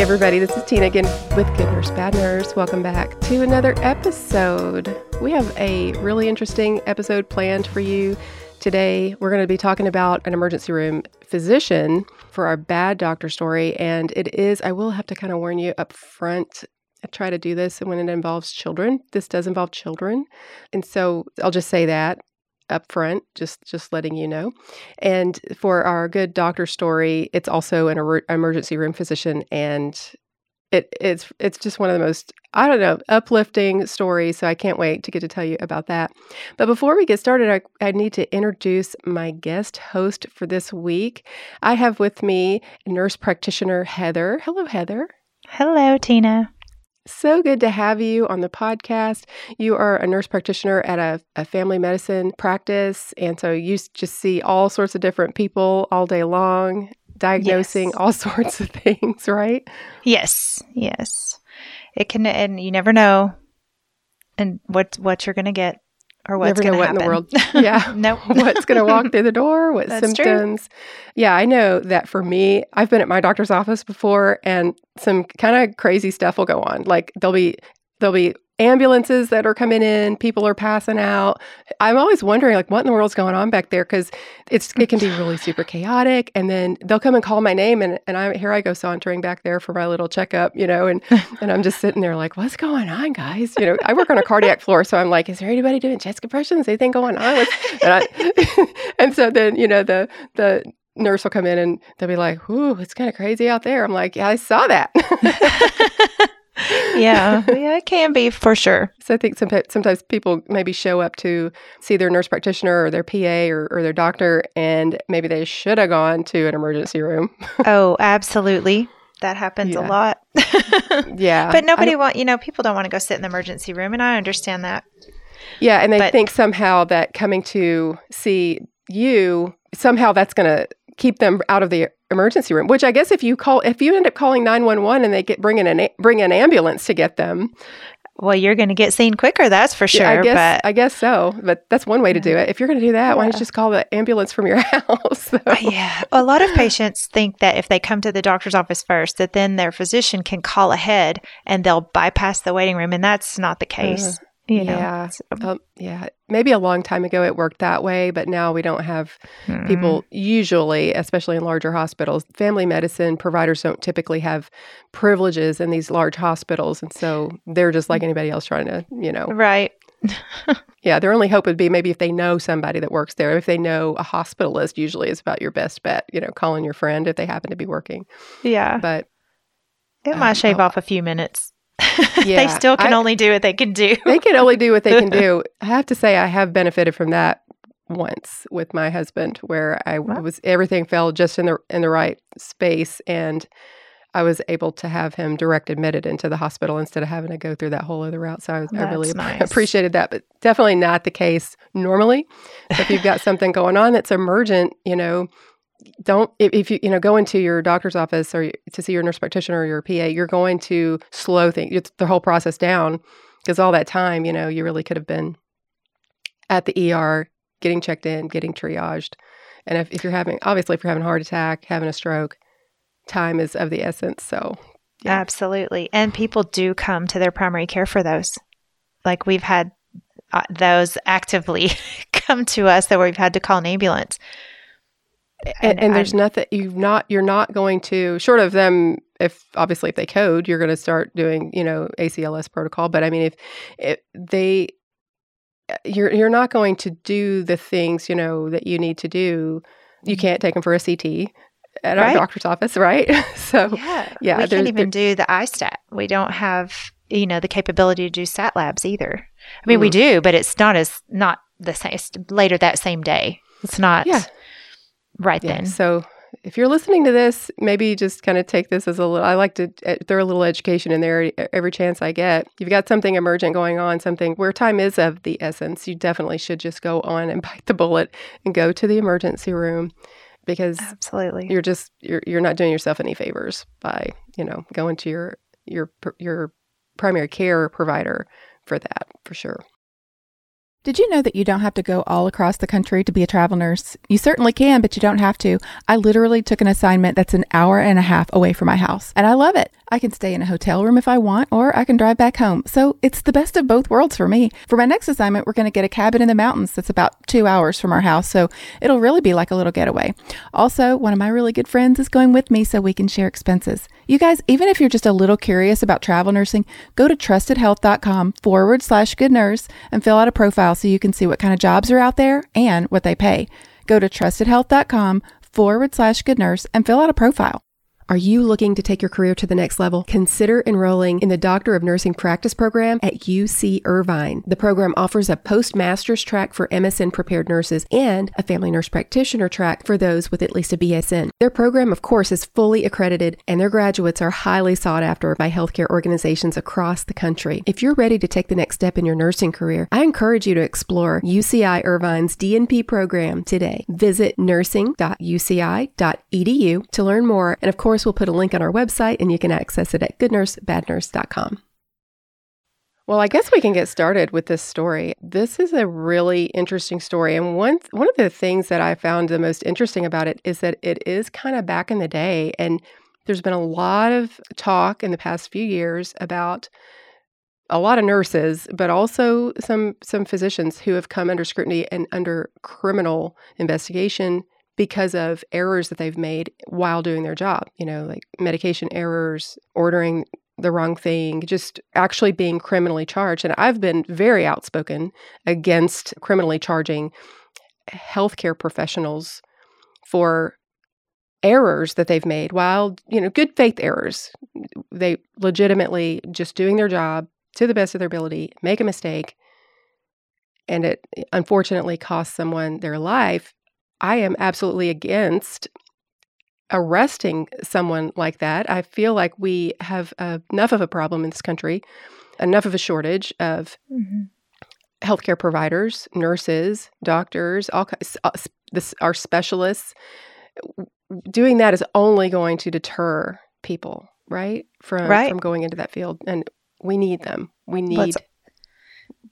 Hey, everybody, this is Tina again with Good Nurse Bad Nurse. Welcome back to another episode. We have a really interesting episode planned for you today. We're going to be talking about an emergency room physician for our bad doctor story. And it is, I will have to kind of warn you up front. I try to do this and when it involves children. This does involve children. And so I'll just say that up front, just just letting you know. And for our good doctor story, it's also an er- emergency room physician, and it, it's it's just one of the most I don't know uplifting stories. So I can't wait to get to tell you about that. But before we get started, I, I need to introduce my guest host for this week. I have with me nurse practitioner Heather. Hello, Heather. Hello, Tina. So good to have you on the podcast. You are a nurse practitioner at a, a, family medicine practice. And so you just see all sorts of different people all day long, diagnosing yes. all sorts of things, right? Yes, yes. It can, and you never know and what, what you're going to get or what's Never know what happen. in the world. Yeah. no. what's going to walk through the door? What That's symptoms? True. Yeah, I know that for me, I've been at my doctor's office before, and some kind of crazy stuff will go on. Like there'll be there'll be ambulances that are coming in, people are passing out. I'm always wondering like what in the world's going on back there because it's it can be really super chaotic. And then they'll come and call my name and, and I here I go sauntering back there for my little checkup, you know, and and I'm just sitting there like, what's going on, guys? You know, I work on a cardiac floor, so I'm like, is there anybody doing chest compressions? Anything going on? and, I, and so then, you know, the the nurse will come in and they'll be like, "Ooh, it's kind of crazy out there." I'm like, "Yeah, I saw that." yeah, yeah, it can be for sure. So I think some, sometimes people maybe show up to see their nurse practitioner or their PA or, or their doctor, and maybe they should have gone to an emergency room. oh, absolutely. That happens yeah. a lot. yeah. But nobody want, you know, people don't want to go sit in the emergency room, and I understand that. Yeah, and they but, think somehow that coming to see you, somehow that's going to keep them out of the emergency room. Which I guess if you call, if you end up calling nine one one and they get bring in an bring an ambulance to get them, well, you're going to get seen quicker. That's for sure. Yeah, I guess but, I guess so. But that's one way to do it. If you're going to do that, yeah. why don't you just call the ambulance from your house? so. Yeah, a lot of patients think that if they come to the doctor's office first, that then their physician can call ahead and they'll bypass the waiting room, and that's not the case. Uh, you know, yeah, um, yeah. Maybe a long time ago it worked that way, but now we don't have mm-hmm. people usually, especially in larger hospitals. Family medicine providers don't typically have privileges in these large hospitals, and so they're just like anybody else trying to, you know, right. yeah, their only hope would be maybe if they know somebody that works there. If they know a hospitalist, usually is about your best bet. You know, calling your friend if they happen to be working. Yeah, but it might shave off a few minutes. Yeah, they still can I, only do what they can do. they can only do what they can do. I have to say, I have benefited from that once with my husband, where I wow. was everything fell just in the in the right space, and I was able to have him direct admitted into the hospital instead of having to go through that whole other route. So I, was, I really nice. appreciated that, but definitely not the case normally. So if you've got something going on that's emergent, you know, don't if, you you know go into your doctor's office or to see your nurse practitioner or your PA, you're going to slow things the whole process down because all that time, you know, you really could have been at the ER getting checked in, getting triaged. And if, if you're having obviously if you're having a heart attack, having a stroke, time is of the essence. So yeah. Absolutely. And people do come to their primary care for those. Like we've had uh, those actively come to us that we've had to call an ambulance and, and there's nothing you've not you're not going to short of them if obviously if they code you're going to start doing you know ACLS protocol but I mean if, if they uh, you're you're not going to do the things you know that you need to do you mm-hmm. can't take them for a CT at our doctor's office, right? so Yeah. yeah, we can't even do the iStat. We don't have, you know, the capability to do stat labs either. I mean, we Mhm. do, but it's not as not the same it's later that same day. It's not Yeah. Right yeah. then. So if you're listening to this, maybe just kind of take this as a little. I like to uh, throw a little education in there every chance I get. You've got something emergent going on, something where time is of the essence, you definitely should just go on and bite the bullet and go to the emergency room because Absolutely. you're just you're you're not doing yourself any favors by you know going to your your your primary care provider for that for sure. Did you know that you don't have to go all across the country to be a travel nurse? You certainly can, but you don't have to. I literally took an assignment that's an hour and a half away from my house, and I love it. I can stay in a hotel room if I want, or I can drive back home. So it's the best of both worlds for me. For my next assignment, we're going to get a cabin in the mountains that's about two hours from our house, so it'll really be like a little getaway. Also, one of my really good friends is going with me so we can share expenses. You guys, even if you're just a little curious about travel nursing, go to trustedhealth.com forward slash good nurse and fill out a profile so you can see what kind of jobs are out there and what they pay. Go to trustedhealth.com forward slash good nurse and fill out a profile. Are you looking to take your career to the next level? Consider enrolling in the Doctor of Nursing Practice program at UC Irvine. The program offers a postmaster's track for MSN prepared nurses and a family nurse practitioner track for those with at least a BSN. Their program, of course, is fully accredited and their graduates are highly sought after by healthcare organizations across the country. If you're ready to take the next step in your nursing career, I encourage you to explore UCI Irvine's DNP program today. Visit nursing.uci.edu to learn more. And of course, we'll put a link on our website and you can access it at goodnursebadnurse.com. Well, I guess we can get started with this story. This is a really interesting story. And one one of the things that I found the most interesting about it is that it is kind of back in the day and there's been a lot of talk in the past few years about a lot of nurses, but also some some physicians who have come under scrutiny and under criminal investigation because of errors that they've made while doing their job. You know, like medication errors, ordering the wrong thing, just actually being criminally charged. And I've been very outspoken against criminally charging healthcare professionals for errors that they've made while, you know, good faith errors. They legitimately just doing their job to the best of their ability, make a mistake, and it unfortunately costs someone their life. I am absolutely against arresting someone like that. I feel like we have uh, enough of a problem in this country, enough of a shortage of Mhm. healthcare providers, nurses, doctors, all uh, this, our specialists. Doing that is only going to deter people, right, from Right. from going into that field, and we need them. We need, it's-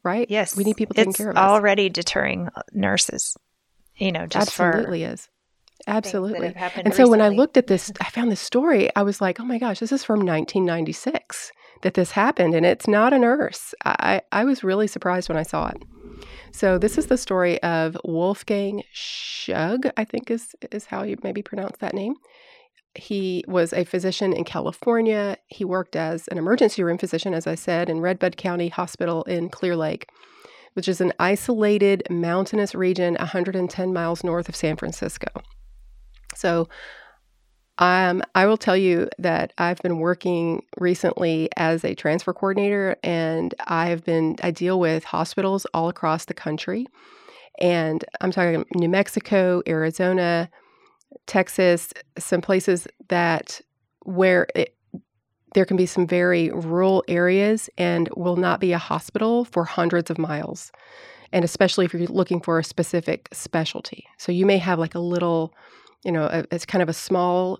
right? Yes. we need people taking care of us. already deterring uh, nurses, you know, just Absolutely for is. Absolutely. And so when I looked at this, I found this story. I was like, oh my gosh, this is from 1996 that this happened, and it's not a nurse. I, I was really surprised when I saw it. So this is the story of Wolfgang Schug, I think is is how you maybe pronounce that name. He was a physician in California. He worked as an emergency room physician, as I said, in Redbud County Hospital in Clear Lake, which is an isolated mountainous region 110 miles north of San Francisco. So um, I will tell you that I've been working recently as a transfer coordinator, and I've been I deal with hospitals all across the country, and I'm talking New Mexico, Arizona, Texas, some places that where it, there can be some very rural areas and will not be a hospital for hundreds of miles, and especially if you're looking for a specific specialty. So you may have like a little you know, a, it's kind of a small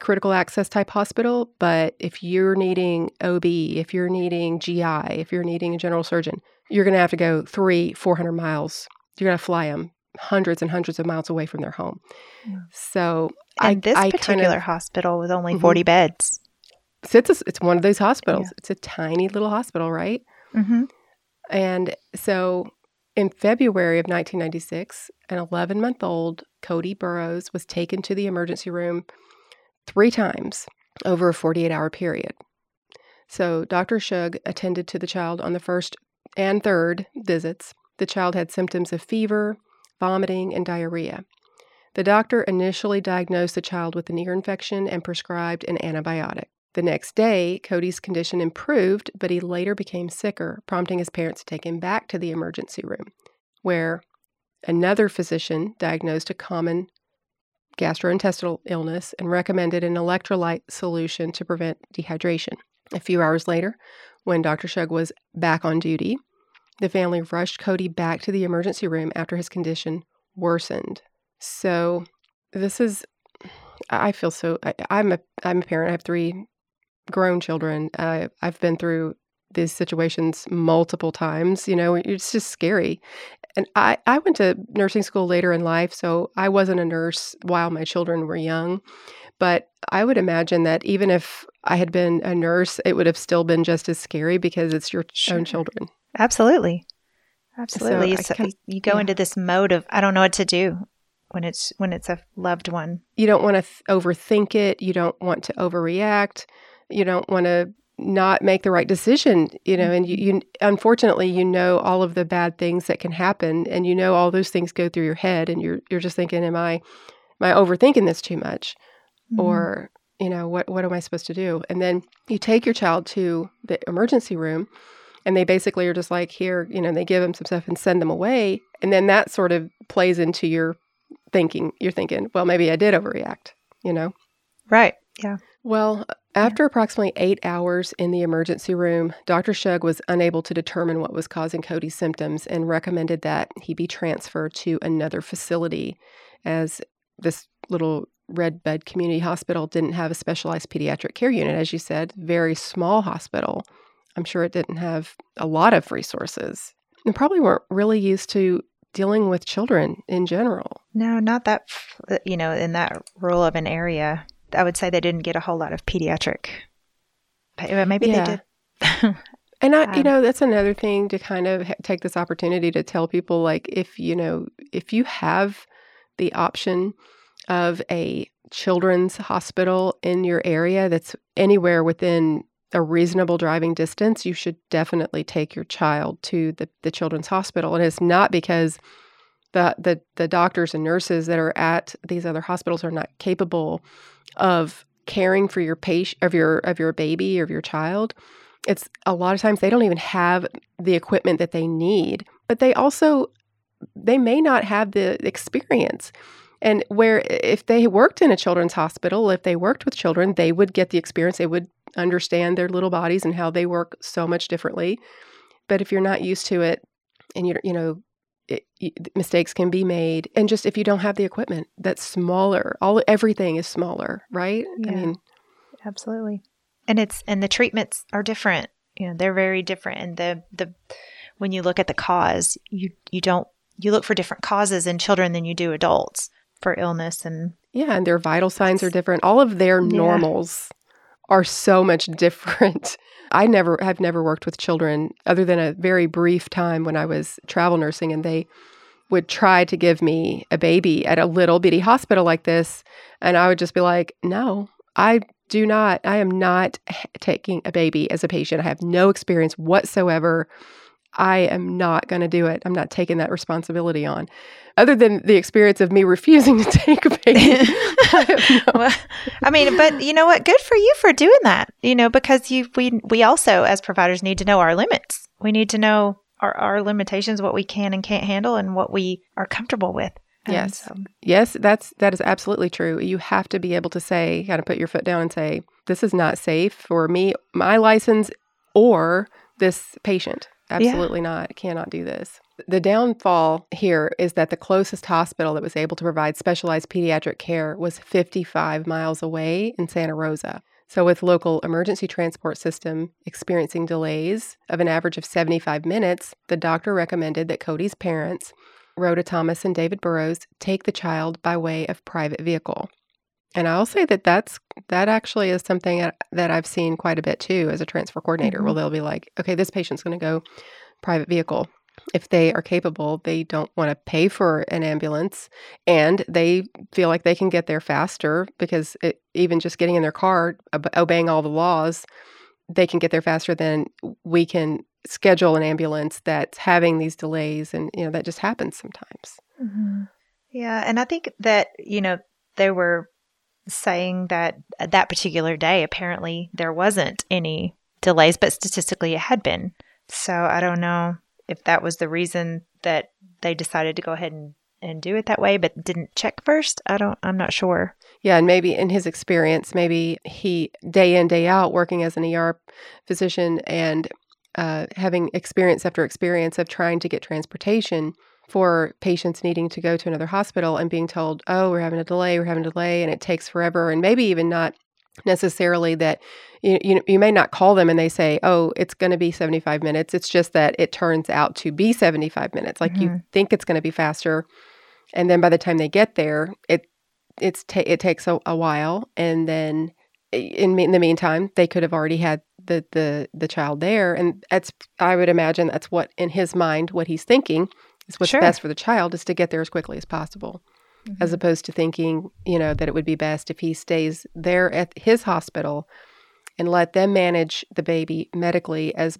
critical access type hospital. But if you're needing OB, if you're needing GI, if you're needing a general surgeon, you're going to have to go three, 400 miles. You're going to fly them hundreds and hundreds of miles away from their home. Yeah. So and I, this I particular kind of, hospital was only Mhm. 40 beds. It's, a, it's one of those hospitals. Yeah. It's a tiny little hospital, right? Mm-hmm. And so in February of 1996, an 11 month old Cody Burrows was taken to the emergency room three times over a 48 hour period. So Dr. Schug attended to the child on the first and third visits. The child had symptoms of fever, vomiting, and diarrhea. The doctor initially diagnosed the child with an ear infection and prescribed an antibiotic. The next day, Cody's condition improved, but he later became sicker, prompting his parents to take him back to the emergency room, where another physician diagnosed a common gastrointestinal illness and recommended an electrolyte solution to prevent dehydration. A few hours later, when Dr. Schug was back on duty, the family rushed Cody back to the emergency room after his condition worsened. So, this is I feel so I, am a I'm a parent. I have three grown children. Uh, I've been through these situations multiple times. You know, it's just scary. And I, I went to nursing school later in life, so I wasn't a nurse while my children were young. But I would imagine that even if I had been a nurse, it would have still been just as scary because it's your sure. own children. Absolutely. Absolutely. So, so you go yeah. into this mode of I don't know what to do when it's when it's a loved one. You don't want to th- overthink it, you don't want to overreact, you don't want to not make the right decision, you know, and you, you unfortunately you know all of the bad things that can happen and you know all those things go through your head and you're you're just thinking am I am I overthinking this too much? Mm-hmm. Or you know, what what am I supposed to do? And then you take your child to the emergency room and they basically are just like here, you know, they give them some stuff and send them away and then that sort of plays into your thinking. You're thinking, well, maybe I did overreact, you know. Right. Yeah. Well, after approximately eight hours in the emergency room, Dr. Schug was unable to determine what was causing Cody's symptoms and recommended that he be transferred to another facility as this little Redbud Community Hospital didn't have a specialized pediatric care unit, as you said, very small hospital. I'm sure it didn't have a lot of resources and probably weren't really used to dealing with children in general. No, not that, you know, in that rural of an area. I would say they didn't get a whole lot of pediatric. But Maybe yeah. they did. and I, um, you know, that's another thing to kind of take this opportunity to tell people like, if, you know, if you have the option of a children's hospital in your area that's anywhere within a reasonable driving distance, you should definitely take your child to the, the children's hospital. And it's not because the, the the doctors and nurses that are at these other hospitals are not capable of caring for your patient of your of your baby or your child it's a lot of times they don't even have the equipment that they need but they also they may not have the experience. And where if they worked in a children's hospital if they worked with children they would get the experience they would understand their little bodies and how they work so much differently. But if you're not used to it and you're you know it, mistakes can be made and just if you don't have the equipment that's smaller all everything is smaller right? Yeah, i mean absolutely. And it's and the treatments are different. You know they're very different and the the when you look at the cause you you don't you look for different causes in children than you do adults for illness and yeah and their vital signs are different. All of their normals yeah. are so much different I never have never worked with children other than a very brief time when I was travel nursing and they would try to give me a baby at a little bitty hospital like this and I would just be like, "No, I do not. I am not taking a baby as a patient. I have no experience whatsoever. I am not going to do it. I'm not taking that responsibility on. Other than the experience of me refusing to take a baby. I, well, I mean, but you know what? Good for you for doing that. You know, because you we we also as providers need to know our limits. We need to know our, our limitations, what we can and can't handle, and what we are comfortable with. yes, so. yes, that's that is absolutely true. You have to be able to say, kind of put your foot down and say, "This is not safe for me, my license, or this patient." Absolutely yeah. not. Cannot do this. The downfall here is that the closest hospital that was able to provide specialized pediatric care was 55 miles away in Santa Rosa. So, with local emergency transport system experiencing delays of an average of 75 minutes, the doctor recommended that Cody's parents, Rhoda Thomas and David Burrows, take the child by way of private vehicle. And I'll say that that's that actually is something that I've seen quite a bit too as a transfer coordinator. Mm-hmm. Well, they'll be like, okay, this patient's going to go private vehicle. If they are capable, they don't want to pay for an ambulance and they feel like they can get there faster because it, even just getting in their car, obeying all the laws, they can get there faster than we can schedule an ambulance that's having these delays. And, you know, that just happens sometimes. Mm-hmm. Yeah, and I think that, you know, there were saying that that particular day apparently there wasn't any delays, but statistically it had been. So I don't know if that was the reason that they decided to go ahead and, and do it that way, but didn't check first. I don't, I'm not sure. Yeah, and maybe in his experience, maybe he day in day out working as an ER physician and uh, having experience after experience of trying to get transportation for patients needing to go to another hospital and being told, "Oh, we're having a delay, we're having a delay," and it takes forever, and maybe even not necessarily that you, you you may not call them and they say, "Oh, it's going to be 75 minutes." It's just that it turns out to be 75 minutes. Like mm-hmm. you think it's going to be faster, and then by the time they get there, it it's ta- it takes a, a while, and then in, in the meantime, they could have already had the the the child there, and that's I would imagine that's what in his mind what he's thinking is what's sure. best for the child is to get there as quickly as possible, mm-hmm. as opposed to thinking you know that it would be best if he stays there at his hospital and let them manage the baby medically as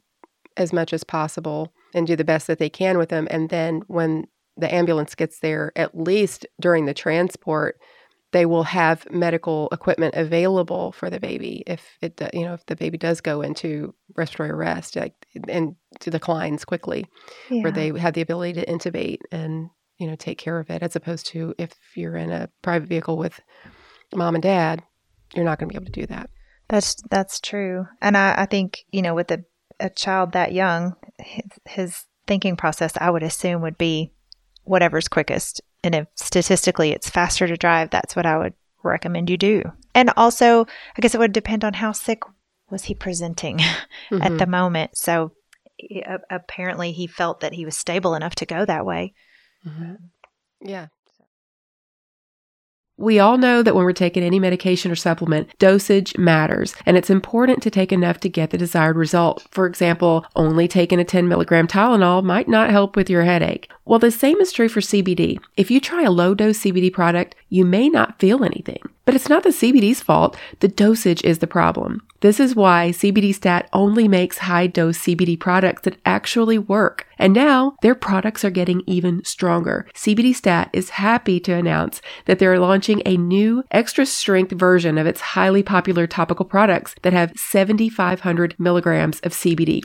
as much as possible and do the best that they can with them, and then when the ambulance gets there, at least during the transport they will have medical equipment available for the baby if it you know if the baby does go into respiratory arrest like and to declines quickly yeah. where they have the ability to intubate and you know take care of it as opposed to if you're in a private vehicle with mom and dad you're not going to be able to do that. That's that's true. And i, I think you know with a, a child that young his, his thinking process i would assume would be whatever's quickest and if statistically it's faster to drive, that's what I would recommend you do. And also, I guess it would depend on how sick was he presenting mm-hmm. at the moment. So apparently he felt that he was stable enough to go that way. Mm-hmm. Yeah. We all know that when we're taking any medication or supplement, dosage matters, and it's important to take enough to get the desired result. For example, only taking a 10 milligram Tylenol might not help with your headache. Well, the same is true for CBD. If you try a low dose CBD product, you may not feel anything. But it's not the CBD's fault, the dosage is the problem. This is why CBD Stat only makes high dose CBD products that actually work. And now their products are getting even stronger. CBD Stat is happy to announce that they're launching a new extra strength version of its highly popular topical products that have 7,500 milligrams of CBD.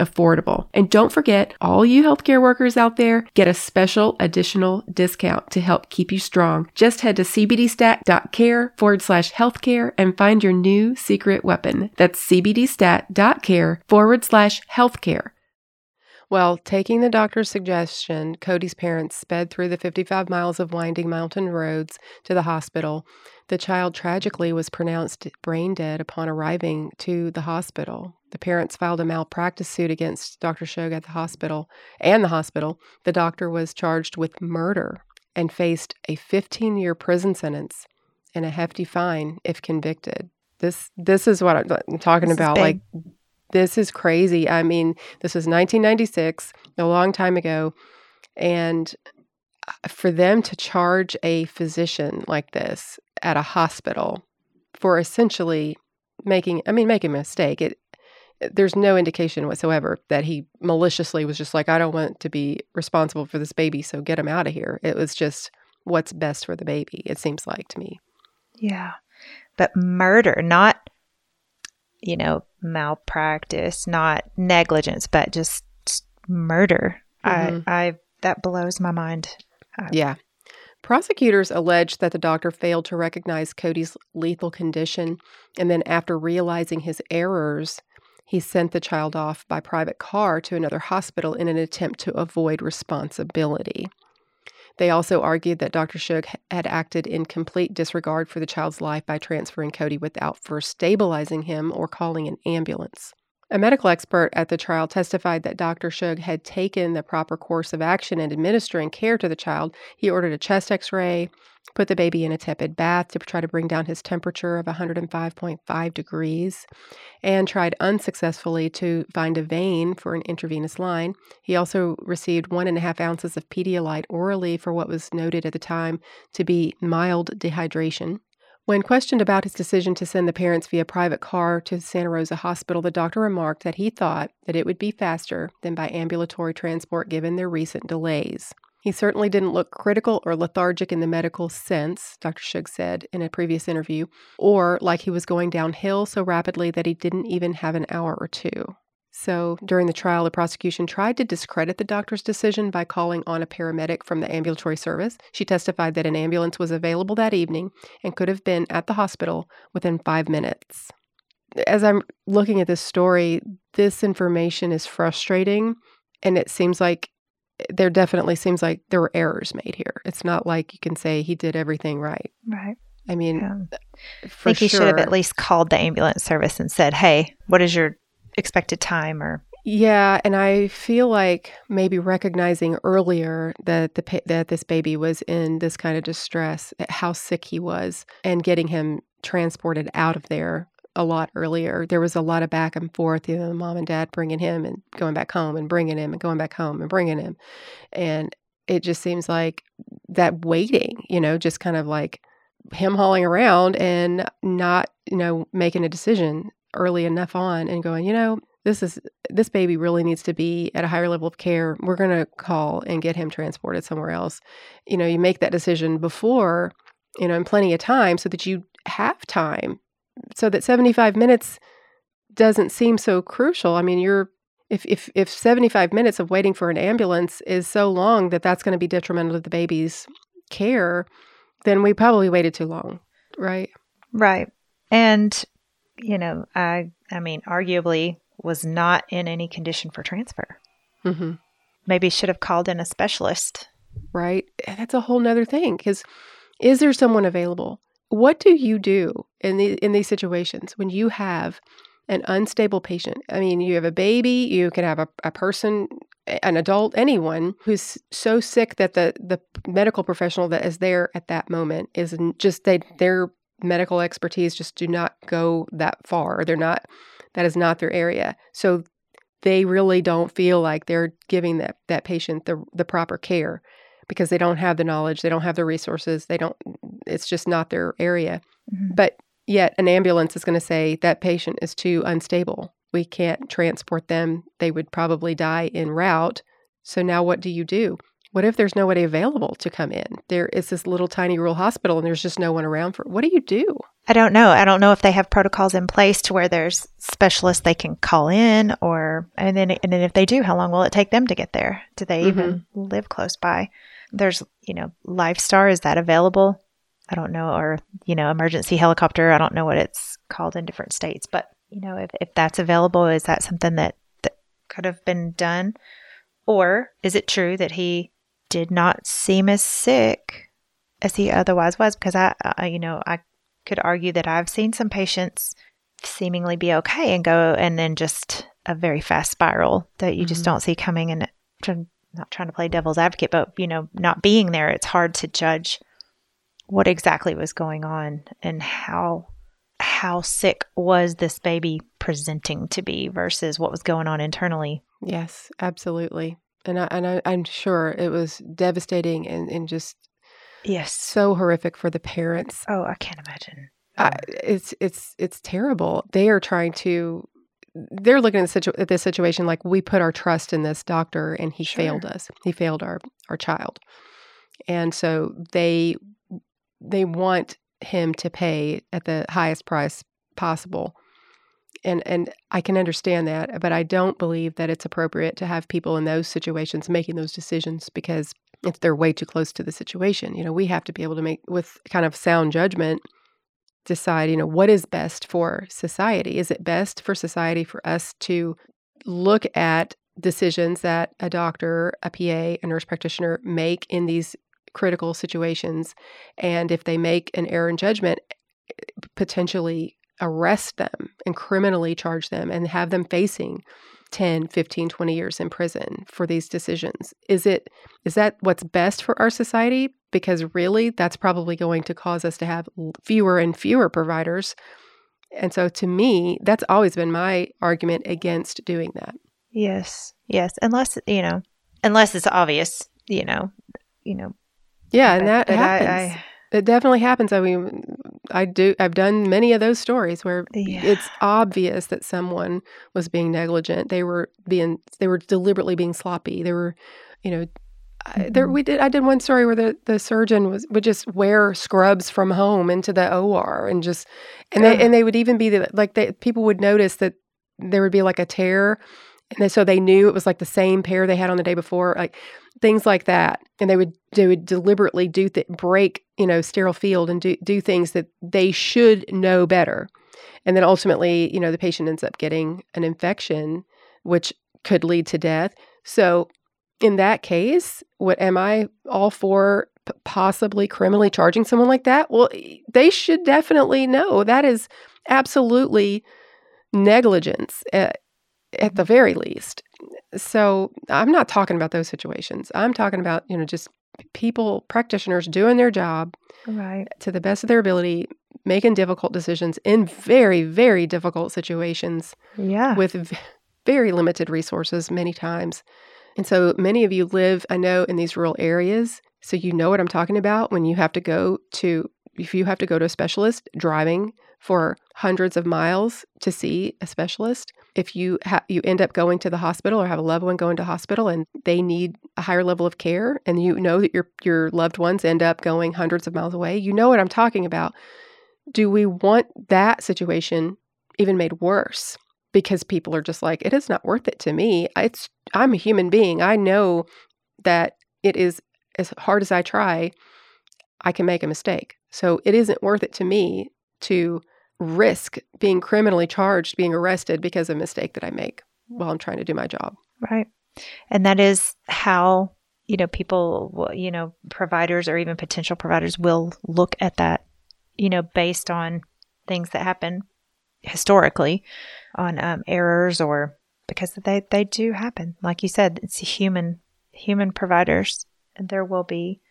affordable. And don't forget, all you healthcare workers out there get a special additional discount to help keep you strong. Just head to cbdstat.care forward slash healthcare and find your new secret weapon. That's cbdstat.care forward slash healthcare. Well, taking the doctor's suggestion, Cody's parents sped through the 55 miles of winding mountain roads to the hospital. The child tragically was pronounced brain dead upon arriving to the hospital. The parents filed a malpractice suit against Dr. Schug at the hospital and the hospital. The doctor was charged with murder and faced a 15 year prison sentence and a hefty fine if convicted. This this is what I'm talking this about. Like this is crazy. I mean, this was 1996, a long time ago, and uh, for them to charge a physician like this at a hospital for essentially making I mean making a mistake. It there's no indication whatsoever that he maliciously was just like I don't want to be responsible for this baby, so get him out of here. It was just what's best for the baby. It seems like to me. Yeah. But murder, not you know, malpractice, not negligence, but just murder. Mm-hmm. I, I that blows my mind. yeah. Prosecutors alleged that the doctor failed to recognize Cody's lethal condition, and then after realizing his errors, he sent the child off by private car to another hospital in an attempt to avoid responsibility. They also argued that Dr. Schug had acted in complete disregard for the child's life by transferring Cody without first stabilizing him or calling an ambulance. A medical expert at the trial testified that Dr. Schug had taken the proper course of action in administering care to the child. He ordered a chest x ray, put the baby in a tepid bath to try to bring down his temperature of 105.5 degrees, and tried unsuccessfully to find a vein for an intravenous line. He also received one and a half ounces of Pedialyte orally for what was noted at the time to be mild dehydration. When questioned about his decision to send the parents via private car to Santa Rosa Hospital, the doctor remarked that he thought that it would be faster than by ambulatory transport given their recent delays. He certainly didn't look critical or lethargic in the medical sense, Dr. Schug said in a previous interview, or like he was going downhill so rapidly that he didn't even have an hour or two. So, during the trial, the prosecution tried to discredit the doctor's decision by calling on a paramedic from the ambulatory service. She testified that an ambulance was available that evening and could have been at the hospital within five minutes. As I'm looking at this story, this information is frustrating, and it seems like there definitely seems like there were errors made here. It's not like you can say he did everything right. Right. I mean, Yeah. Uh, for I think he sure. should have at least called the ambulance service and said, "Hey, what is your expected time?" Or Yeah, and I feel like maybe recognizing earlier that the that this baby was in this kind of distress, how sick he was, and getting him transported out of there a lot earlier. There was a lot of back and forth, you know, mom and dad bringing him and going back home and bringing him and going back home and bringing him, and it just seems like that waiting, you know, just kind of like him hauling around and not, you know, making a decision early enough on and going, you know, this is this baby really needs to be at a higher level of care. We're going to call and get him transported somewhere else. You know, you make that decision before, you know, in plenty of time so that you have time so that 75 minutes doesn't seem so crucial. I mean, you're if if if 75 minutes of waiting for an ambulance is so long that that's going to be detrimental to the baby's care, then we probably waited too long, right? right, and you know, I I mean, arguably was not in any condition for transfer. Mm-hmm. Maybe should have called in a specialist. right? That's a whole nother thing because is there someone available? What do you do in the in these situations when you have an unstable patient? I mean, you have a baby, you can have a, a person, an adult, anyone who's so sick that the the medical professional that is there at that moment is just they their medical expertise just do not go that far. They're not that is not their area. So they really don't feel like they're giving that that patient the the proper care because they don't have the knowledge, they don't have the resources, they don't it's just not their area. Mhm. But yet an ambulance is going to say that patient is too unstable. We can't transport them. They would probably die en route. So now what do you do? What if there's nobody available to come in? There is this little tiny rural hospital and there's just no one around for what do you do? I don't know. I don't know if they have protocols in place to where there's specialists they can call in, or and then and then if they do, how long will it take them to get there? Do they even live close by? There's you know, Lifestar is that available? I don't know, or you know, emergency helicopter. I don't know what it's called in different states, but you know, if if that's available, is that something that that could have been done, or is it true that he did not seem as sick as he otherwise was? Because I, I you know, I could argue that I've seen some patients seemingly be okay and go and then just a very fast spiral that you just Mhm. don't see coming and not trying to play devil's advocate but you know not being there it's hard to judge what exactly was going on and how how sick was this baby presenting to be versus what was going on internally Yes, absolutely. And I, and I, I'm sure it was devastating and, and just yes so horrific for the parents. oh i can't imagine I, it's it's it's terrible. They are trying to. They're looking at, the situ- at this situation like we put our trust in this doctor and he Sure. failed us. He failed our our child, and so they they want him to pay at the highest price possible. And and I can understand that, but I don't believe that it's appropriate to have people in those situations making those decisions because it's they're way too close to the situation. You know, we have to be able to make with kind of sound judgment decide, you know, what is best for society? Is it best for society for us to look at decisions that a doctor, a PA, a nurse practitioner make in these critical situations and if they make an error in judgment eh, potentially arrest them and criminally charge them and have them facing 10, 15, 20 years in prison for these decisions. Is it is that what's best for our society? Because really that's probably going to cause us to have fewer and fewer providers. And so to me, that's always been my argument against doing that. Yes. Yes, unless, you know, unless it's obvious, you know, you know. Yeah, and that happens. I, I, it definitely happens. I mean, I do. I've done many of those stories where yeah. it's obvious that someone was being negligent. They were being. They were deliberately being sloppy. They were, you know. Mm-hmm. I, there we did. I did one story where the, the surgeon was would just wear scrubs from home into the OR and just and yeah. they and they would even be the, like they people would notice that there would be like a tear and so they knew it was like the same pair they had on the day before, like things like that. And they would they would deliberately do th- break you know sterile field and do do things that they should know better. And then ultimately, you know, the patient ends up getting an infection, which could lead to death. So in that case, what am I all for p- possibly criminally charging someone like that? Well, they should definitely know that is absolutely negligence. Uh, at the very least. So I'm not talking about those situations. I'm talking about, you know, just people, practitioners doing their job right to the best of their ability, making difficult decisions in very, very difficult situations. Yeah. With v- very limited resources many times. And so many of you live, I know, in these rural areas. So you know what I'm talking about when you have to go to, if you have to go to a specialist driving for hundreds of miles to see a specialist. If you ha- you end up going to the hospital or have a loved one going to hospital and they need a higher level of care and you know that your your loved ones end up going hundreds of miles away, you know what I'm talking about. Do we want that situation even made worse? Because people are just like, it is not worth it to me. It's I'm a human being. I know that it is as hard as I try, I can make a mistake. So it isn't worth it to me to risk being criminally charged, being arrested because of a mistake that I make while I'm trying to do my job. Right. And that is how, you know, people, you know, providers or even potential providers will look at that, you know, based on things that happen historically on um, errors or because they, they do happen. Like you said, it's human, human providers and there will be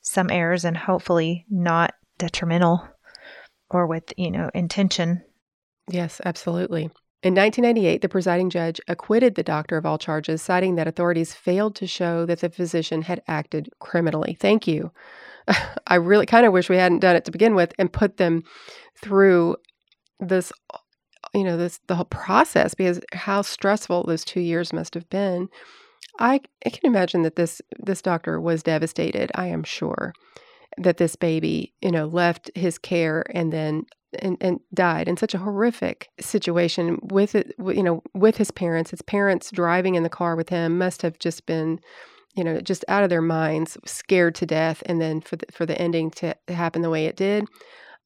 some errors and hopefully not detrimental or with, you know, intention. Yes, absolutely. In 1998, the presiding judge acquitted the doctor of all charges, citing that authorities failed to show that the physician had acted criminally. Thank you. I really kind of wish we hadn't done it to begin with and put them through this, you know, this the whole process because how stressful those two years must have been. I, I can imagine that this this doctor was devastated. I am sure that this baby, you know, left his care and then and, and died in such a horrific situation with it, you know, with his parents. His parents driving in the car with him must have just been, you know, just out of their minds, scared to death. And then for the, for the ending to happen the way it did,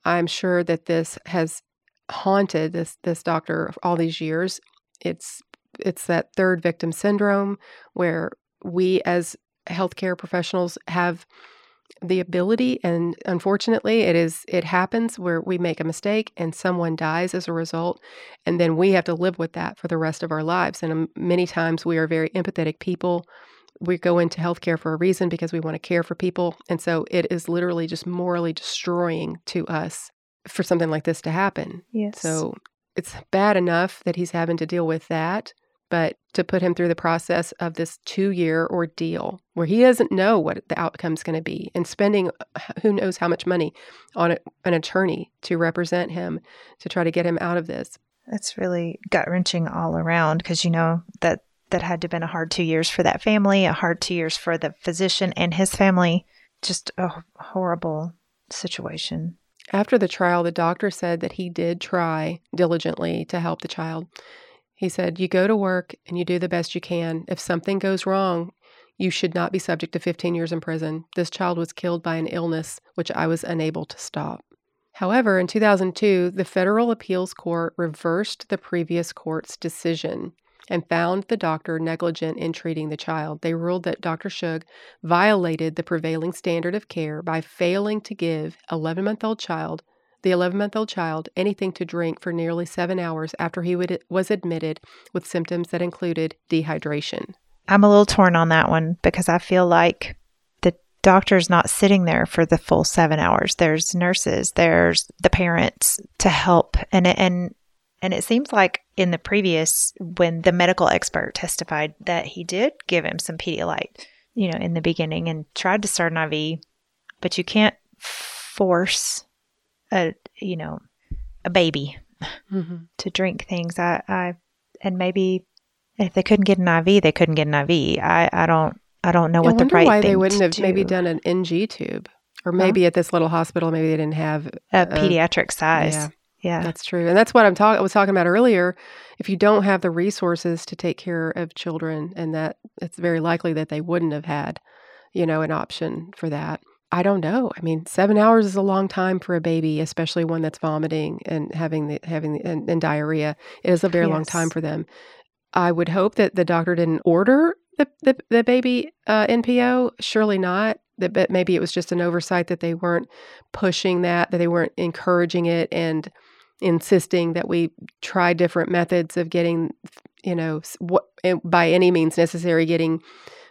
I'm sure that this has haunted this this doctor all these years. It's it's that third victim syndrome where we as healthcare professionals have the ability and unfortunately it is it happens where we make a mistake and someone dies as a result and then we have to live with that for the rest of our lives and um, many times we are very empathetic people. We go into healthcare for a reason because we want to care for people and so it is literally just morally destroying to us for something like this to happen. Yes. So it's bad enough that he's having to deal with that but to put him through the process of this two year ordeal where he doesn't know what the outcome is going to be and spending uh, who knows how much money on a, an attorney to represent him to try to get him out of this. That's really gut wrenching all around because you know that that had to have been a hard two years for that family, a hard two years for the physician and his family. Just a horrible situation. After the trial, the doctor said that he did try diligently to help the child. He said, You go to work and you do the best you can. If something goes wrong, you should not be subject to 15 years in prison. This child was killed by an illness which I was unable to stop. However, in 2002, the Federal Appeals Court reversed the previous court's decision and found the doctor negligent in treating the child. They ruled that Dr. Schug violated the prevailing standard of care by failing to give 11 month old child the 11 month old child anything to drink for nearly seven hours after he would, was admitted with symptoms that included dehydration. I'm a little torn on that one because I feel like the doctor's not sitting there for the full seven hours. There's nurses, there's the parents to help, and and and it seems like in the previous, when the medical expert testified that he did give him some Pedialyte, you know, in the beginning and tried to start an IV, but you can't force a you know a baby mm-hmm. to drink things. I, I and maybe if they couldn't get an IV, they couldn't get an IV. I, I don't I don't know I what the right why thing they wouldn't have do. maybe done an NG tube, or maybe huh? at this little hospital, maybe they didn't have a, a pediatric size. Yeah, yeah, that's true, and that's what I'm talking. I was talking about earlier. If you don't have the resources to take care of children, and that it's very likely that they wouldn't have had, you know, an option for that. I don't know. I mean, seven hours is a long time for a baby, especially one that's vomiting and having the having the, and, and diarrhea. It is a very yes. long time for them. I would hope that the doctor didn't order the the, the baby uh, NPO. Surely not. That, but maybe it was just an oversight that they weren't pushing that, that they weren't encouraging it, and insisting that we try different methods of getting, you know, what eh, by any means necessary, getting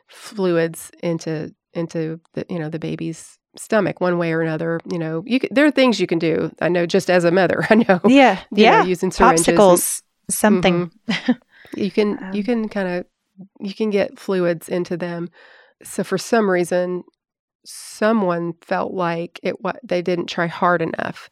fluids into into the you know the baby's stomach one way or another you know you can, there are things you can do i know just as a mother i know yeah yeah know, using syringes popsicles and, something mm-hmm. you can um, you can kind of you can get fluids into them so for some reason someone felt like it what they didn't try hard enough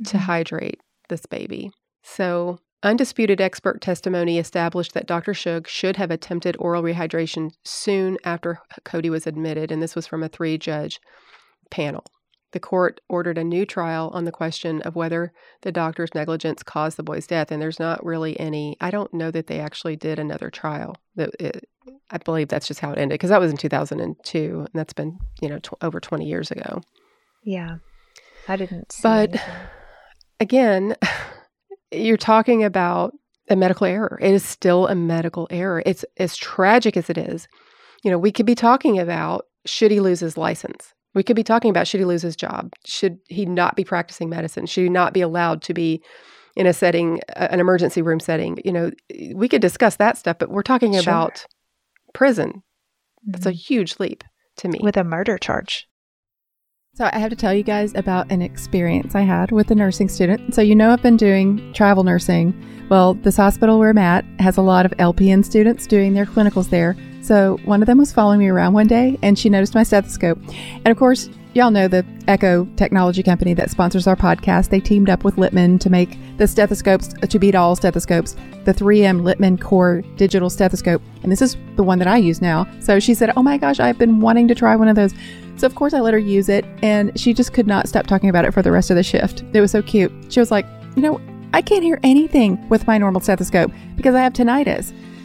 mm-hmm. to hydrate this baby so Undisputed expert testimony established that Dr. Schug should have attempted oral rehydration soon after Cody was admitted, and this was from a three judge panel. The court ordered a new trial on the question of whether the doctor's negligence caused the boy's death, and there's not really any. I don't know that they actually did another trial. It, I believe that's just how it ended because that was in 2002, and that's been you know tw- over 20 years ago. Yeah, I didn't. but anything. again, you're talking about a medical error. It is still a medical error. It's as tragic as it is. You know, we could be talking about should he lose his license? We could be talking about should he lose his job? Should he not be practicing medicine? Should he not be allowed to be in a setting, an emergency room setting? You know, we could discuss that stuff, but we're talking sure. about prison. That's mm-hmm. a huge leap to me. With a murder charge. So, I have to tell you guys about an experience I had with a nursing student. So, you know, I've been doing travel nursing. Well, this hospital where I'm at has a lot of LPN students doing their clinicals there. So, one of them was following me around one day and she noticed my stethoscope. And of course, y'all know the Eko technology company that sponsors our podcast. They teamed up with Littmann to make the stethoscopes uh, to beat all stethoscopes, the 3M Littmann Core digital stethoscope. And this is the one that I use now. So she said, Oh my gosh, I've been wanting to try one of those. So, of course, I let her use it, and she just could not stop talking about it for the rest of the shift. It was so cute. She was like, You know, I can't hear anything with my normal stethoscope because I have tinnitus.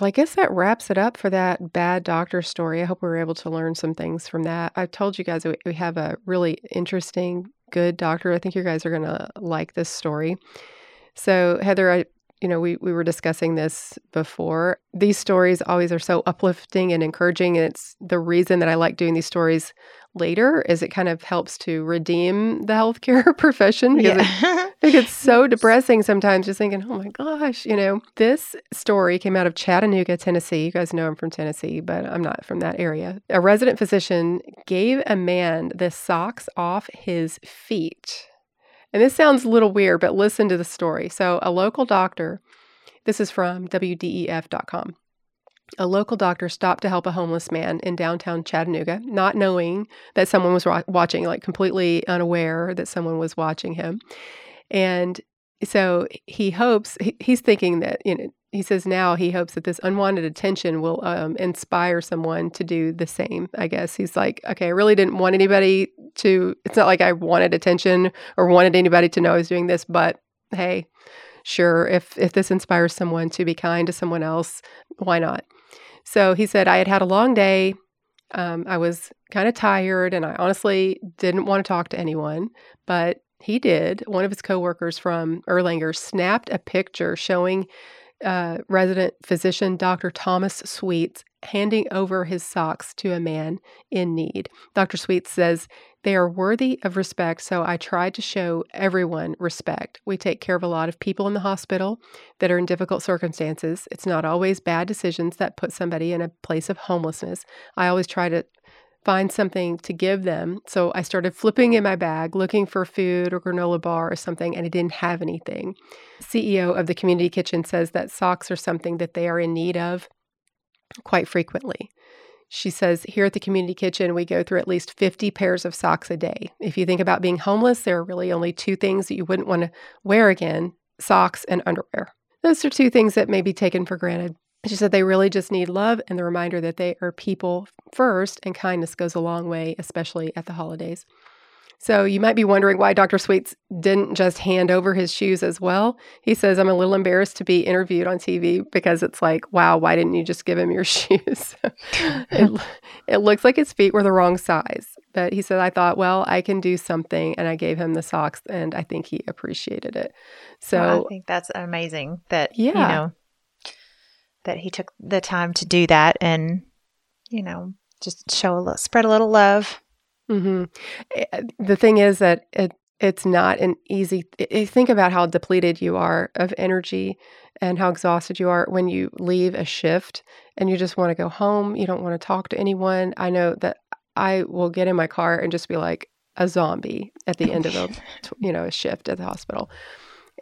Well, I guess that wraps it up for that bad doctor story. I hope we were able to learn some things from that. I told you guys we have a really interesting, good doctor. I think you guys are going to like this story. So, Heather, I, you know, we, we were discussing this before. These stories always are so uplifting and encouraging. And it's the reason that I like doing these stories later as it kind of helps to redeem the healthcare profession because Yeah. it, it gets so depressing sometimes just thinking, oh my gosh, you know. This story came out of Chattanooga, Tennessee. You guys know I'm from Tennessee, but I'm not from that area. A resident physician gave a man the socks off his feet. And this sounds a little weird, but listen to the story. So, a local doctor, this is from WDEF.com. A local doctor stopped to help a homeless man in downtown Chattanooga, not knowing that someone was wa- watching, like completely unaware that someone was watching him. And so he hopes, he- he's thinking that, you know, he says now he hopes that this unwanted attention will um, inspire someone to do the same. I guess he's like, okay, I really didn't want anybody to, it's not like I wanted attention or wanted anybody to know I was doing this, but hey, sure, if, if this inspires someone to be kind to someone else, why not? So he said, I had had a long day. Um, I was kind of tired and I honestly didn't want to talk to anyone, but he did. One of his coworkers from Erlanger snapped a picture showing uh, resident physician Dr. Thomas Sweets handing over his socks to a man in need. Dr. Sweets says, They are worthy of respect, so I tried to show everyone respect. We take care of a lot of people in the hospital that are in difficult circumstances. It's not always bad decisions that put somebody in a place of homelessness. I always try to find something to give them. So I started flipping in my bag, looking for food or granola bar or something, and I didn't have anything. CEO of the community kitchen says that socks are something that they are in need of quite frequently. She says, Here at the community kitchen, we go through at least 50 pairs of socks a day. If you think about being homeless, there are really only two things that you wouldn't want to wear again socks and underwear. Those are two things that may be taken for granted. She said they really just need love and the reminder that they are people first, and kindness goes a long way, especially at the holidays. So you might be wondering why Dr. Sweets didn't just hand over his shoes as well. He says, I'm a little embarrassed to be interviewed on TV because it's like, wow, why didn't you just give him your shoes? it, it looks like his feet were the wrong size. But he said, I thought, well, I can do something. And I gave him the socks, and I think he appreciated it. So Well, I think that's amazing that you Yeah. know that he took the time to do that and you know just show a little, spread a little love. hmm The thing is that it it's not an easy. i- Think about how depleted you are of energy and how exhausted you are when you leave a shift and you just want to go home. You don't want to talk to anyone. I know that I will get in my car and just be like a zombie at the end of a you know a shift at the hospital.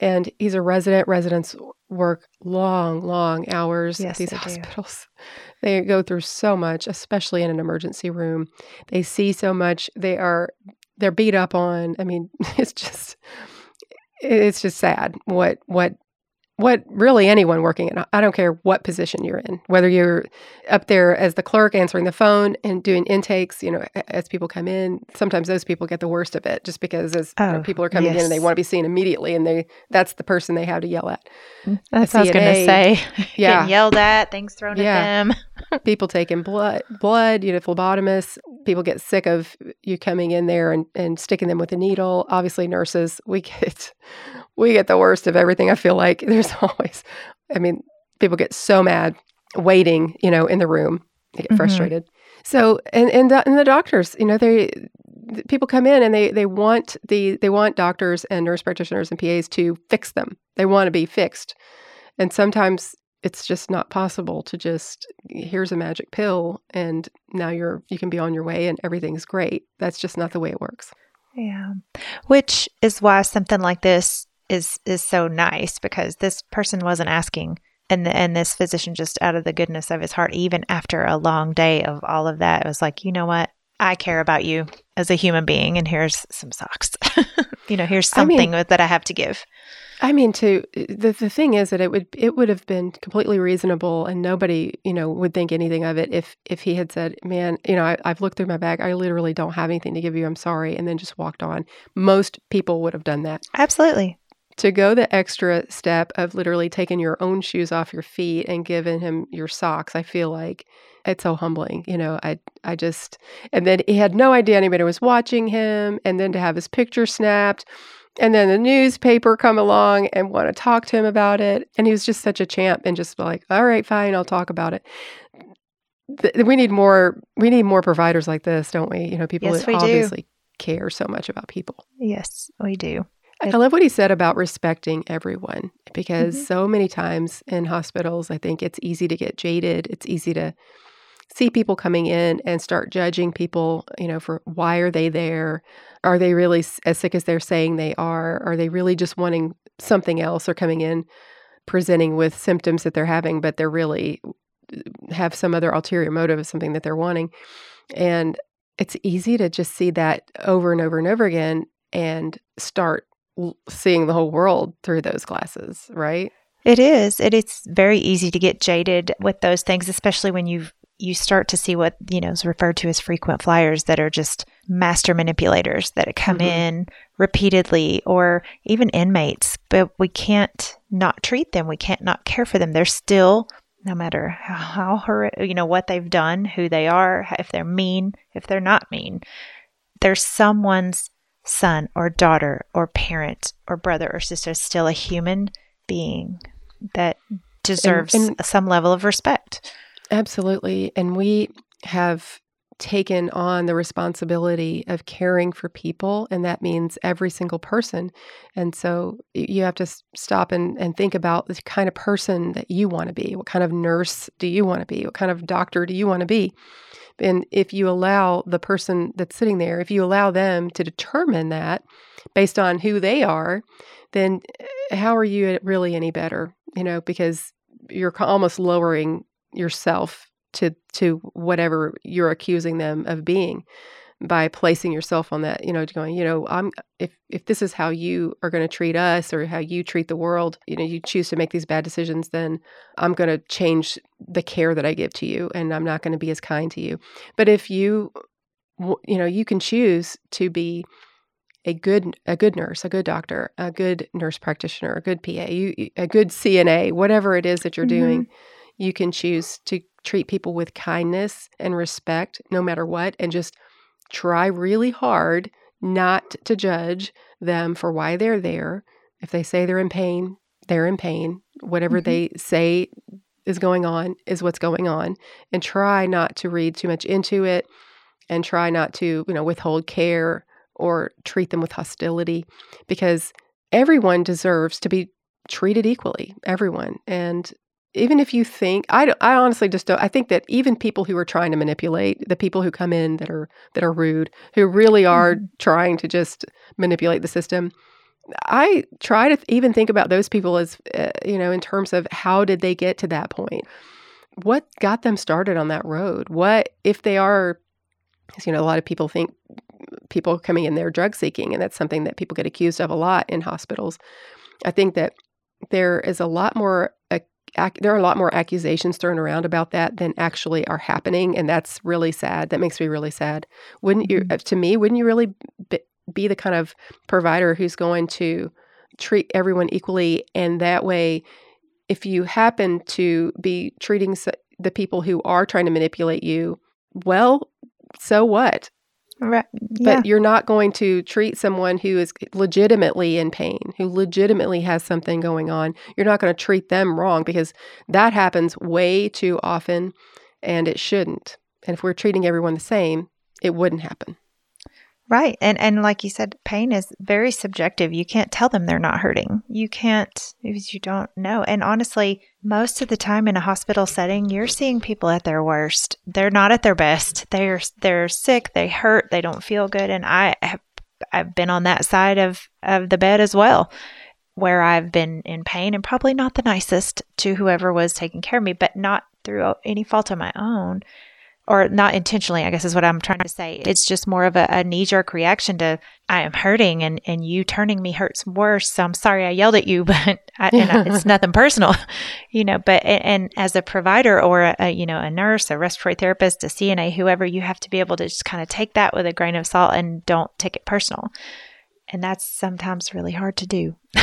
And he's a resident. Residents work long, long hours Yes, at these they do. hospitals. They go through so much, especially in an emergency room. They see so much. They are they're beat up on. I mean, it's just it's just sad what what what really anyone working in I don't care what position you're in, whether you're up there as the clerk answering the phone and doing intakes, you know, as people come in, sometimes those people get the worst of it just because as you know, Oh, people are coming in and they want to be seen immediately and they that's the person they have to yell at. Mm, that's what I was going to say. Yeah. Getting yelled at, things thrown Yeah. at them. People taking blood, blood, you know, phlebotomists. People get sick of you coming in there and, and sticking them with a needle. Obviously, nurses, we get we get the worst of everything. I feel like there's always, I mean, people get so mad waiting, you know, in the room. They get Mhm. frustrated. So, and and the, and the doctors, you know, they th- people come in and they they want the they want doctors and nurse practitioners and PAs to fix them. They want to be fixed, and sometimes it's just not possible to just here's a magic pill and now you're you can be on your way and everything's great. That's just not the way it works. Yeah. Which is why something like this is is so nice because this person wasn't asking and the, and this physician just out of the goodness of his heart even after a long day of all of that it was like, "You know what? I care about you as a human being and here's some socks." you know, here's I mean- something that I have to give. I mean, to the the thing is that it would it would have been completely reasonable, and nobody you know would think anything of it if if he had said, "Man, you know, I, I've looked through my bag. I literally don't have anything to give you. I'm sorry," and then just walked on. Most people would have done that. Absolutely. To go the extra step of literally taking your own shoes off your feet and giving him your socks, I feel like it's so humbling. You know, I I just and then he had no idea anybody was watching him, and then to have his picture snapped and then the newspaper come along and want to talk to him about it and he was just such a champ and just like all right fine i'll talk about it th- we need more we need more providers like this, don't we? You know, people Yes, that we do. obviously care so much about people. Yes, we do. I love what he said about respecting everyone because Mhm. so many times in hospitals, I think it's easy to get jaded. It's easy to see people coming in and start judging people, you know, for why are they there? Are they really as sick as they're saying they are? Are they really just wanting something else or coming in presenting with symptoms that they're having, but they're really have some other ulterior motive of something that they're wanting? And it's easy to just see that over and over and over again and start seeing the whole world through those glasses, right? It is. It is very easy to get jaded with those things, especially when you you start to see what you know is referred to as frequent flyers that are just master manipulators that come Mhm. in repeatedly, or even inmates. But we can't not treat them. We can't not care for them. They're still, no matter how, how you know what they've done, who they are, if they're mean, if they're not mean, they're someone's son or daughter or parent or brother or sister. Still a human being that deserves and- some level of respect. Absolutely. And we have taken on the responsibility of caring for people, and that means every single person. And so you have to stop and, and think about the kind of person that you want to be. What kind of nurse do you want to be? What kind of doctor do you want to be? And if you allow the person that's sitting there, if you allow them to determine that based on who they are, then eh, how are you really any better? You know, because you're almost lowering yourself to to whatever you're accusing them of being by placing yourself on that you know going you know i'm if if this is how you are going to treat us or how you treat the world you know you choose to make these bad decisions then i'm going to change the care that i give to you and i'm not going to be as kind to you but if you you know you can choose to be a good a good nurse a good doctor a good nurse practitioner a good pa you, a good cna whatever it is that you're Mhm. doing you can choose to treat people with kindness and respect no matter what and just try really hard not to judge them for why they're there. If they say they're in pain they're in pain. Whatever Mhm. they say is going on is what's going on. And try not to read too much into it and try not to you know withhold care or treat them with hostility because everyone deserves to be treated equally everyone. And even if you think I, I honestly just don't i think that even people who are trying to manipulate the people who come in that are that are rude who really are Mhm. trying to just manipulate the system i try to even think about those people as uh, you know in terms of how did they get to that point? What got them started on that road? What if they are you know a lot of people think people coming in there drug seeking and that's something that people get accused of a lot in hospitals. I think that there is a lot more ac- ac- there are a lot more accusations thrown around about that than actually are happening and that's really sad. That makes me really sad. Wouldn't you Mhm. uh, to me wouldn't you really be, be the kind of provider who's going to treat everyone equally and that way if you happen to be treating the people who are trying to manipulate you well so what Right. but you're not going to treat someone who is legitimately in pain, who legitimately has something going on. You're not going to treat them wrong because that happens way too often and it shouldn't. And if we're treating everyone the same, it wouldn't happen. Right. And and like you said, pain is very subjective. You can't tell them they're not hurting. You can't because you don't know. And honestly, most of the time in a hospital setting, you're seeing people at their worst. They're not at their best. They're they're sick, they hurt, they don't feel good. And I have I've been on that side of, of the bed as well, where I've been in pain and probably not the nicest to whoever was taking care of me, but not through any fault of my own or not intentionally, I guess is what I'm trying to say. It's just more of a, a knee jerk reaction to I am hurting and, and you turning me hurts worse. So I'm sorry I yelled at you, but I, and I, it's nothing personal, you know. But and, and as a provider or a, a you know a nurse, a respiratory therapist, a CNA, whoever, you have to be able to just kind of take that with a grain of salt and don't take it personal. And that's sometimes really hard to do.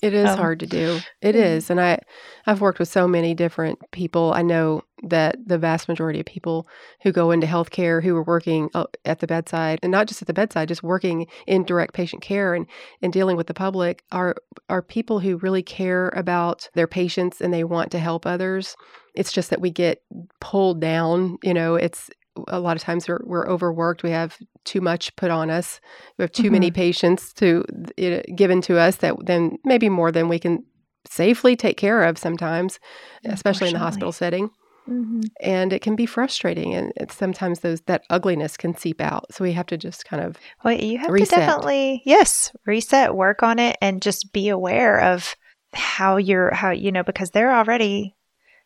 It is Um, hard to do. It mhm. and I, I've worked with so many different people. I know that the vast majority of people who go into healthcare who are working uh, at the bedside and not just at the bedside just working in direct patient care and, and dealing with the public are are people who really care about their patients and they want to help others it's just that we get pulled down you know it's a lot of times we're, we're overworked we have too much put on us we have too mm-hmm. many patients to you given to us that then maybe more than we can safely take care of sometimes especially in the hospital setting Mm-hmm. And it can be frustrating, and it's sometimes those that ugliness can seep out. So we have to just kind of well, you have reset. to definitely yes reset, work on it, and just be aware of how you're how you know because they're already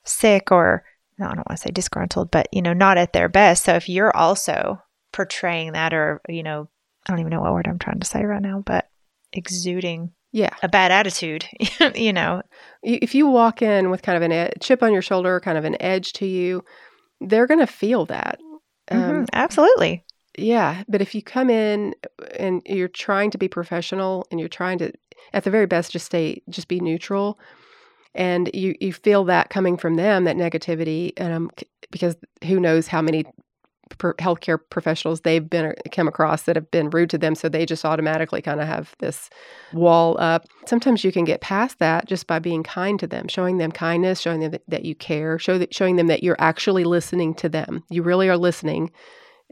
sick or I don't want to say disgruntled, but you know not at their best. So if you're also portraying that, or you know, I don't even know what word I'm trying to say right now, but exuding yeah. a bad attitude you know. If you walk in with kind of a chip on your shoulder kind of an edge to you they're going to feel that. Mm-hmm, um, absolutely. yeah but if you come in and you're trying to be professional and you're trying to at the very best just stay just be neutral and you you feel that coming from them that negativity um, because who knows how many healthcare professionals they've been uh, come across that have been rude to them so they just automatically kind of have this wall up. Sometimes you can get past that just by being kind to them showing them kindness showing them that, that you care show that, showing them that you're actually listening to them. You really are listening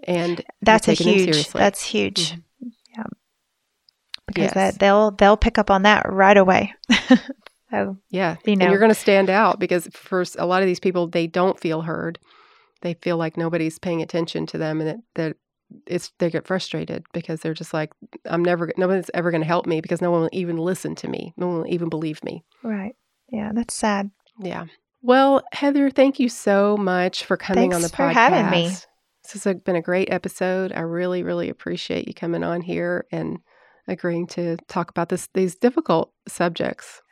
and that's a huge that's huge. Mm-hmm. yeah. Because yes. that they'll they'll pick up on that right away so yeah you know. and you're going to stand out because for a lot of these people they don't feel heard. They feel like nobody's paying attention to them and that, it's they get frustrated because they're just like i'm never nobody's ever going to help me because no one will even listen to me. No one will even believe me. Right. Yeah that's sad. Yeah. Well heather thank you so much for coming Thanks on the podcast. for having me. this has uh, been a great episode. I really really appreciate you coming on here and agreeing to talk about this these difficult subjects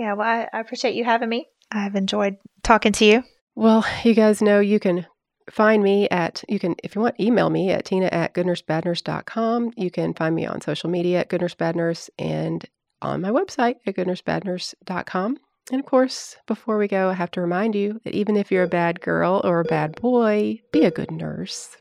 yeah well I, I appreciate you having me i've enjoyed talking to you well, you guys know you can find me at, you can, if you want, email me at tina at goodnursebadnurse.com. You can find me on social media at goodnursebadnurse and on my website at goodnursebadnurse.com. And of course, before we go, I have to remind you that even if you're a bad girl or a bad boy, be a good nurse.